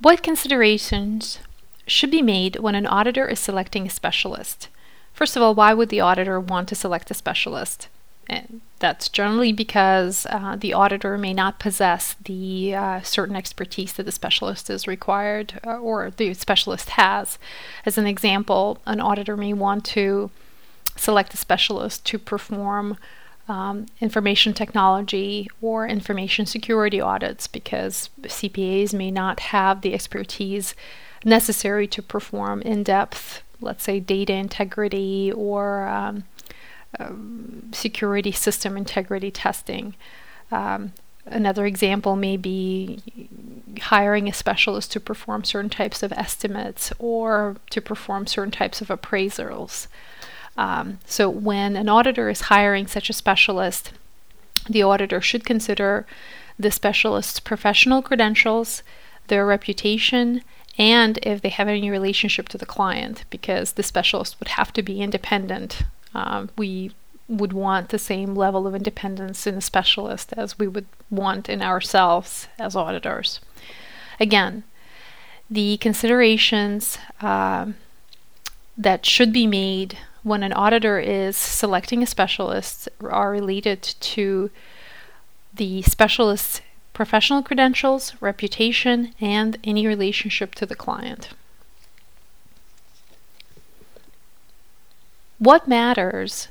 What considerations should be made when an auditor is selecting a specialist? First of all, why would the auditor want to select a specialist? And that's generally because uh, the auditor may not possess the uh, certain expertise that the specialist is required uh, or the specialist has. As an example, an auditor may want to select a specialist to perform um, information technology or information security audits because CPAs may not have the expertise necessary to perform in depth, let's say, data integrity or um, um, security system integrity testing. Um, another example may be hiring a specialist to perform certain types of estimates or to perform certain types of appraisals. Um, so, when an auditor is hiring such a specialist, the auditor should consider the specialist's professional credentials, their reputation, and if they have any relationship to the client, because the specialist would have to be independent. Um, we would want the same level of independence in a specialist as we would want in ourselves as auditors. Again, the considerations uh, that should be made when an auditor is selecting a specialist are related to the specialist's professional credentials, reputation, and any relationship to the client. What matters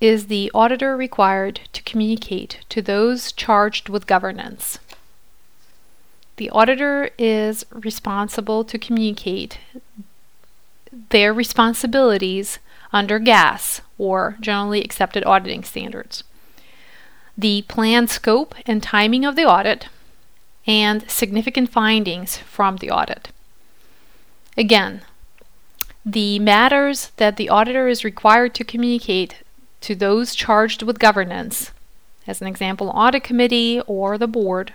is the auditor required to communicate to those charged with governance. The auditor is responsible to communicate their responsibilities under GAAS, or Generally Accepted Auditing Standards, the planned scope and timing of the audit, and significant findings from the audit. Again, the matters that the auditor is required to communicate to those charged with governance, as an example, audit committee or the board,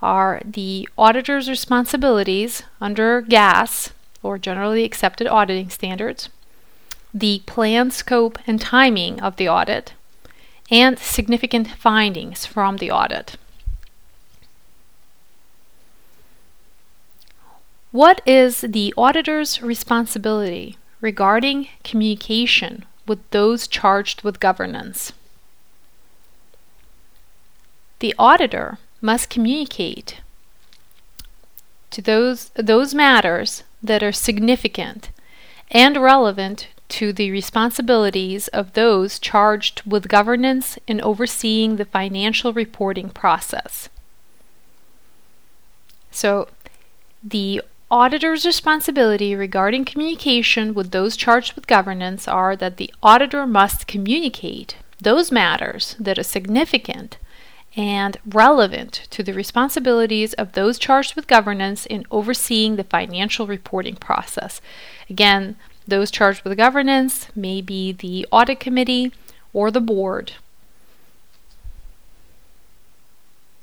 are the auditor's responsibilities under GAAS, or generally accepted auditing standards, the plan, scope, and timing of the audit, and significant findings from the audit. What is the auditor's responsibility regarding communication with those charged with governance? The auditor must communicate to those, those matters that are significant and relevant to the responsibilities of those charged with governance and overseeing the financial reporting process. So, the auditor's responsibility regarding communication with those charged with governance are that the auditor must communicate those matters that are significant and relevant to the responsibilities of those charged with governance in overseeing the financial reporting process. Again, those charged with governance may be the audit committee or the board.